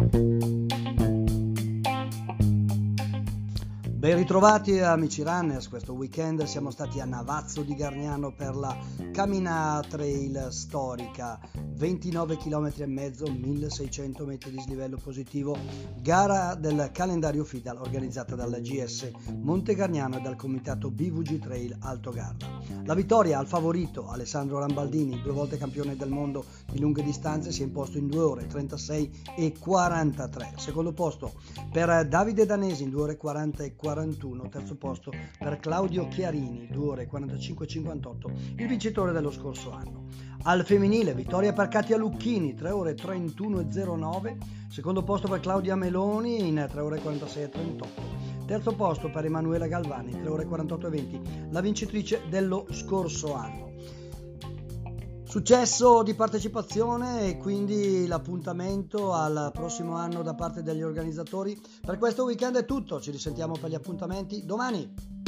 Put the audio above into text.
Bye. Ben ritrovati amici runners, questo weekend siamo stati a Navazzo di Gargnano per la Camina Trail storica, 29 km e mezzo, 1600 metri di slivello positivo, gara del calendario FIDAL organizzata dalla GS Monte Gargnano e dal comitato BVG Trail Alto Garda. La vittoria al favorito Alessandro Rambaldini, due volte campione del mondo di lunghe distanze, si è imposto in 2 ore 36 e 43. Secondo posto per Davide Danesi in 2 ore 40 e 40 41, terzo posto per Claudio Chiarini, 2 ore 45 58, il vincitore dello scorso anno. Al femminile, vittoria per Katia Lucchini, 3 ore 31 e 09, secondo posto per Claudia Meloni in 3 ore 46 e 38. Terzo posto per Emanuela Galvani, 3 ore 48 e 20, la vincitrice dello scorso anno. Successo di partecipazione e quindi l'appuntamento al prossimo anno da parte degli organizzatori. Per questo weekend è tutto, ci risentiamo per gli appuntamenti domani.